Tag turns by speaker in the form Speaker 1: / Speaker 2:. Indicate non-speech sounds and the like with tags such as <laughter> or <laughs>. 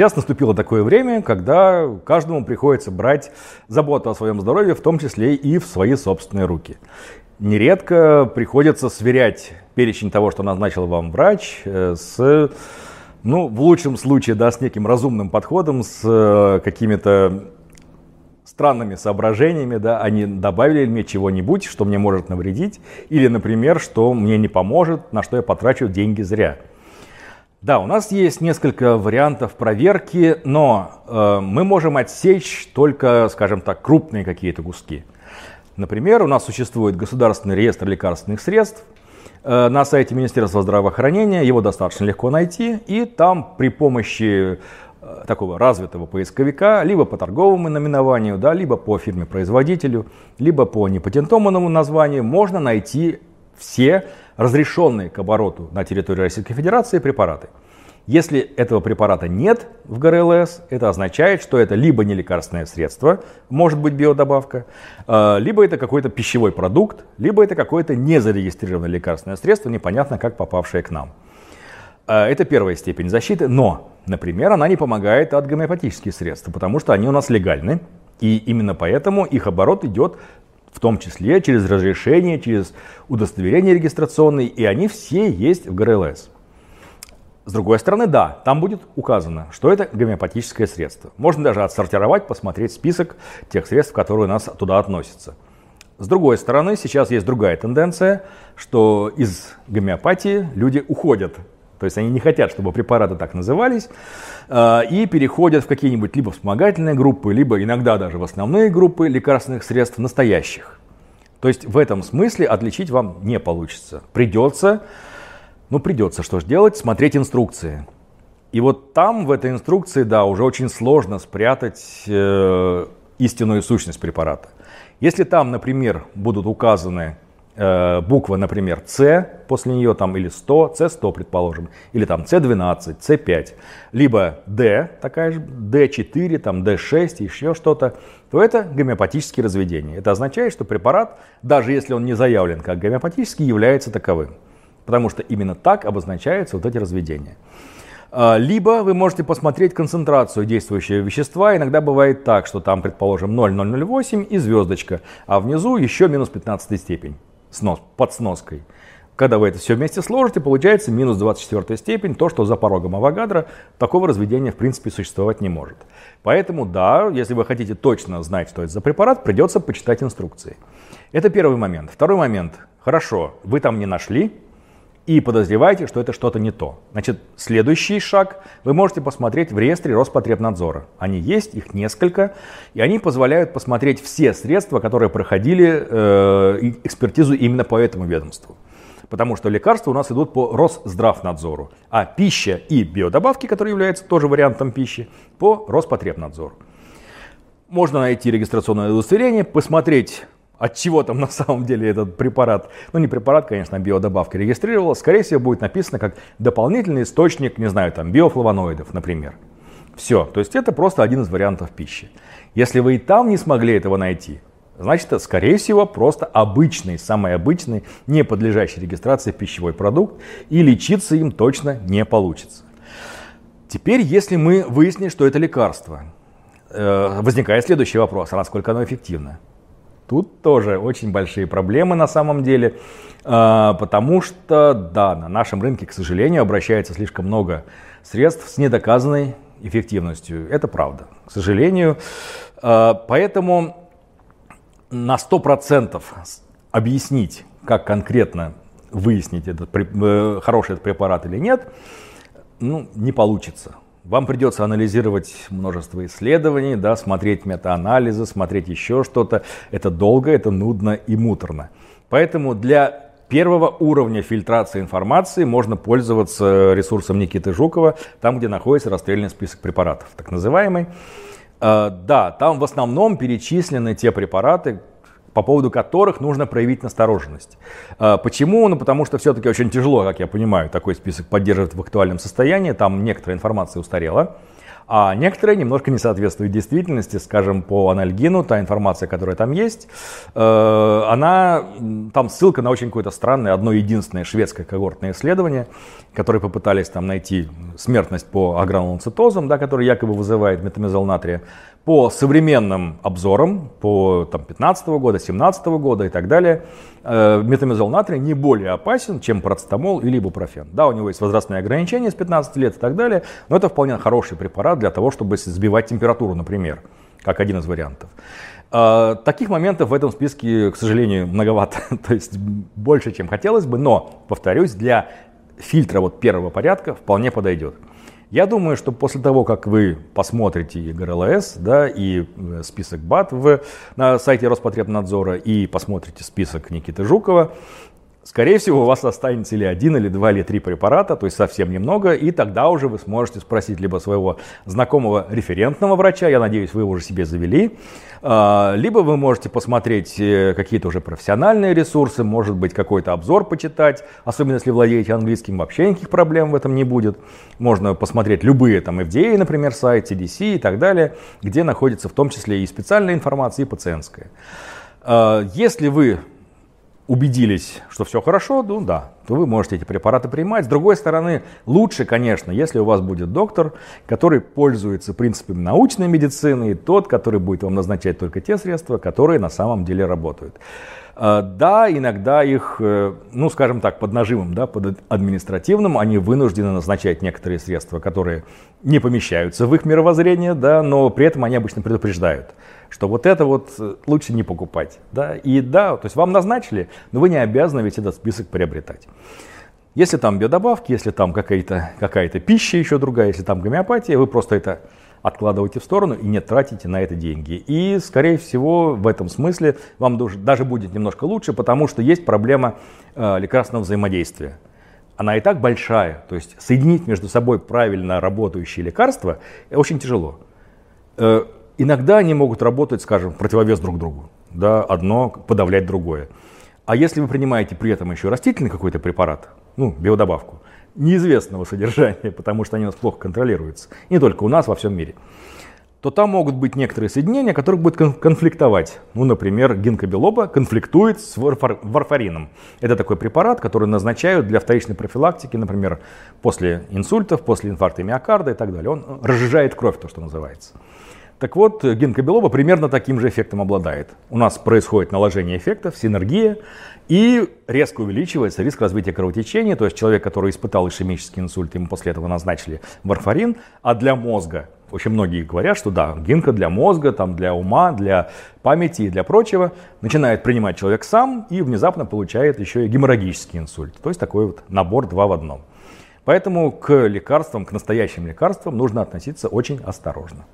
Speaker 1: Сейчас наступило такое время, когда каждому приходится брать заботу о своем здоровье, в том числе и в свои собственные руки. Нередко приходится сверять перечень того, что назначил вам врач, э, с, ну, в лучшем случае, да, с неким разумным подходом, с э, какими-то странными соображениями, да, они добавили мне чего-нибудь, что мне может навредить, или, например, что мне не поможет, на что я потрачу деньги зря. Да, у нас есть несколько вариантов проверки, но э, мы можем отсечь только, скажем так, крупные какие-то куски. Например, у нас существует государственный реестр лекарственных средств э, на сайте Министерства здравоохранения, его достаточно легко найти, и там при помощи э, такого развитого поисковика, либо по торговому наименованию, да, либо по фирме-производителю, либо по непатентованному названию можно найти все разрешенные к обороту на территории Российской Федерации препараты. Если этого препарата нет в ГРЛС, это означает, что это либо не лекарственное средство, может быть биодобавка, а, либо это какой-то пищевой продукт, либо это какое-то незарегистрированное лекарственное средство, непонятно как попавшее к нам. А, это первая степень защиты, но, например, она не помогает от гомеопатических средств, потому что они у нас легальны, и именно поэтому их оборот идет в том числе через разрешение, через удостоверение регистрационное, и они все есть в ГРЛС. С другой стороны, да, там будет указано, что это гомеопатическое средство. Можно даже отсортировать, посмотреть список тех средств, которые у нас туда относятся. С другой стороны, сейчас есть другая тенденция, что из гомеопатии люди уходят то есть они не хотят, чтобы препараты так назывались, а, и переходят в какие-нибудь либо вспомогательные группы, либо иногда даже в основные группы лекарственных средств настоящих. То есть в этом смысле отличить вам не получится. Придется, ну придется, что же делать, смотреть инструкции. И вот там, в этой инструкции, да, уже очень сложно спрятать э, истинную сущность препарата. Если там, например, будут указаны Э, буква, например, С после нее там или 100, С100, предположим, или там С12, С5, либо Д, такая же, Д4, там Д6, еще что-то, то это гомеопатические разведения. Это означает, что препарат, даже если он не заявлен как гомеопатический, является таковым. Потому что именно так обозначаются вот эти разведения. А, либо вы можете посмотреть концентрацию действующего вещества. Иногда бывает так, что там, предположим, 0,008 и звездочка, а внизу еще минус 15 степень снос, под сноской. Когда вы это все вместе сложите, получается минус 24 степень, то, что за порогом Авогадро, такого разведения в принципе существовать не может. Поэтому да, если вы хотите точно знать, что это за препарат, придется почитать инструкции. Это первый момент. Второй момент. Хорошо, вы там не нашли, и подозреваете, что это что-то не то. Значит, следующий шаг вы можете посмотреть в реестре Роспотребнадзора. Они есть, их несколько, и они позволяют посмотреть все средства, которые проходили э, экспертизу именно по этому ведомству. Потому что лекарства у нас идут по Росздравнадзору, а пища и биодобавки, которые являются тоже вариантом пищи, по Роспотребнадзору. Можно найти регистрационное удостоверение, посмотреть от чего там на самом деле этот препарат, ну не препарат, конечно, а биодобавка регистрировалась, скорее всего будет написано как дополнительный источник, не знаю, там биофлавоноидов, например. Все, то есть это просто один из вариантов пищи. Если вы и там не смогли этого найти, значит, это, скорее всего, просто обычный, самый обычный, не подлежащий регистрации пищевой продукт, и лечиться им точно не получится. Теперь, если мы выяснили, что это лекарство, э, возникает следующий вопрос, насколько оно эффективно? Тут тоже очень большие проблемы на самом деле, а, потому что, да, на нашем рынке, к сожалению, обращается слишком много средств с недоказанной эффективностью. Это правда, к сожалению. А, поэтому на 100% объяснить, как конкретно выяснить, этот, э, хороший этот препарат или нет, ну, не получится. Вам придется анализировать множество исследований, да, смотреть метаанализы, смотреть еще что-то. Это долго, это нудно и муторно. Поэтому для первого уровня фильтрации информации можно пользоваться ресурсом Никиты Жукова, там, где находится расстрельный список препаратов, так называемый. А, да, там в основном перечислены те препараты, по поводу которых нужно проявить настороженность. А, почему? Ну, потому что все-таки очень тяжело, как я понимаю, такой список поддерживать в актуальном состоянии, там некоторая информация устарела. А некоторые немножко не соответствуют действительности, скажем, по анальгину, та информация, которая там есть, э, она, там ссылка на очень какое-то странное, одно единственное шведское когортное исследование, которые попытались там найти смертность по агранулоцитозам, да, который якобы вызывает метамизол натрия, по современным обзорам, по там, 15 года, 17 года и так далее, э, метамизол натрия не более опасен, чем парацетамол или ибупрофен. Да, у него есть возрастные ограничения с 15 лет и так далее, но это вполне хороший препарат для того, чтобы сбивать температуру, например, как один из вариантов. Э, таких моментов в этом списке, к сожалению, многовато, <laughs> то есть больше, чем хотелось бы, но, повторюсь, для фильтра вот первого порядка вполне подойдет. Я думаю, что после того, как вы посмотрите ГРЛС, да, и э, список БАТ в, на сайте Роспотребнадзора, и посмотрите список Никиты Жукова, Скорее всего, у вас останется или один, или два, или три препарата, то есть совсем немного, и тогда уже вы сможете спросить либо своего знакомого референтного врача, я надеюсь, вы его уже себе завели, а, либо вы можете посмотреть э, какие-то уже профессиональные ресурсы, может быть, какой-то обзор почитать, особенно если владеете английским, вообще никаких проблем в этом не будет. Можно посмотреть любые там FDA, например, сайт, CDC и так далее, где находится в том числе и специальная информация, и пациентская. А, если вы убедились, что все хорошо, ну да, то вы можете эти препараты принимать. С другой стороны, лучше, конечно, если у вас будет доктор, который пользуется принципами научной медицины, и тот, который будет вам назначать только те средства, которые на самом деле работают. А, да, иногда их, э, ну, скажем так, под нажимом, да, под административным, они вынуждены назначать некоторые средства, которые не помещаются в их мировоззрение, да, но при этом они обычно предупреждают что вот это вот э, лучше не покупать. Да? И да, то есть вам назначили, но вы не обязаны ведь этот список приобретать. Если там биодобавки, если там какая-то какая пища еще другая, если там гомеопатия, вы просто это откладываете в сторону и не тратите на это деньги. И, скорее всего, в этом смысле вам даже будет немножко лучше, потому что есть проблема э, лекарственного взаимодействия. Она и так большая, то есть соединить между собой правильно работающие лекарства очень тяжело. Э, Иногда они могут работать, скажем, противовес друг другу. Да, одно подавлять другое. А если вы принимаете при этом еще растительный какой-то препарат, ну, биодобавку, неизвестного содержания, <laughs> потому что они у нас плохо контролируются, не только у нас, во всем мире, то там могут быть некоторые соединения, которые будут конфликтовать. Ну, например, гинкобилоба конфликтует с варфарином. Это такой препарат, который назначают для вторичной профилактики, например, после инсультов, после инфаркта миокарда и так далее. Он разжижает кровь, то, что называется. Так вот, гинкобилоба примерно таким же эффектом обладает. У нас происходит наложение эффектов, синергия, и резко увеличивается риск развития кровотечения. То есть человек, который испытал ишемический инсульт, ему после этого назначили варфарин, а для мозга очень многие говорят, что да, гинка для мозга, там, для ума, для памяти и для прочего. Начинает принимать человек сам и внезапно получает еще и геморрагический инсульт. То есть такой вот набор два в одном. Поэтому к лекарствам, к настоящим лекарствам нужно относиться очень осторожно.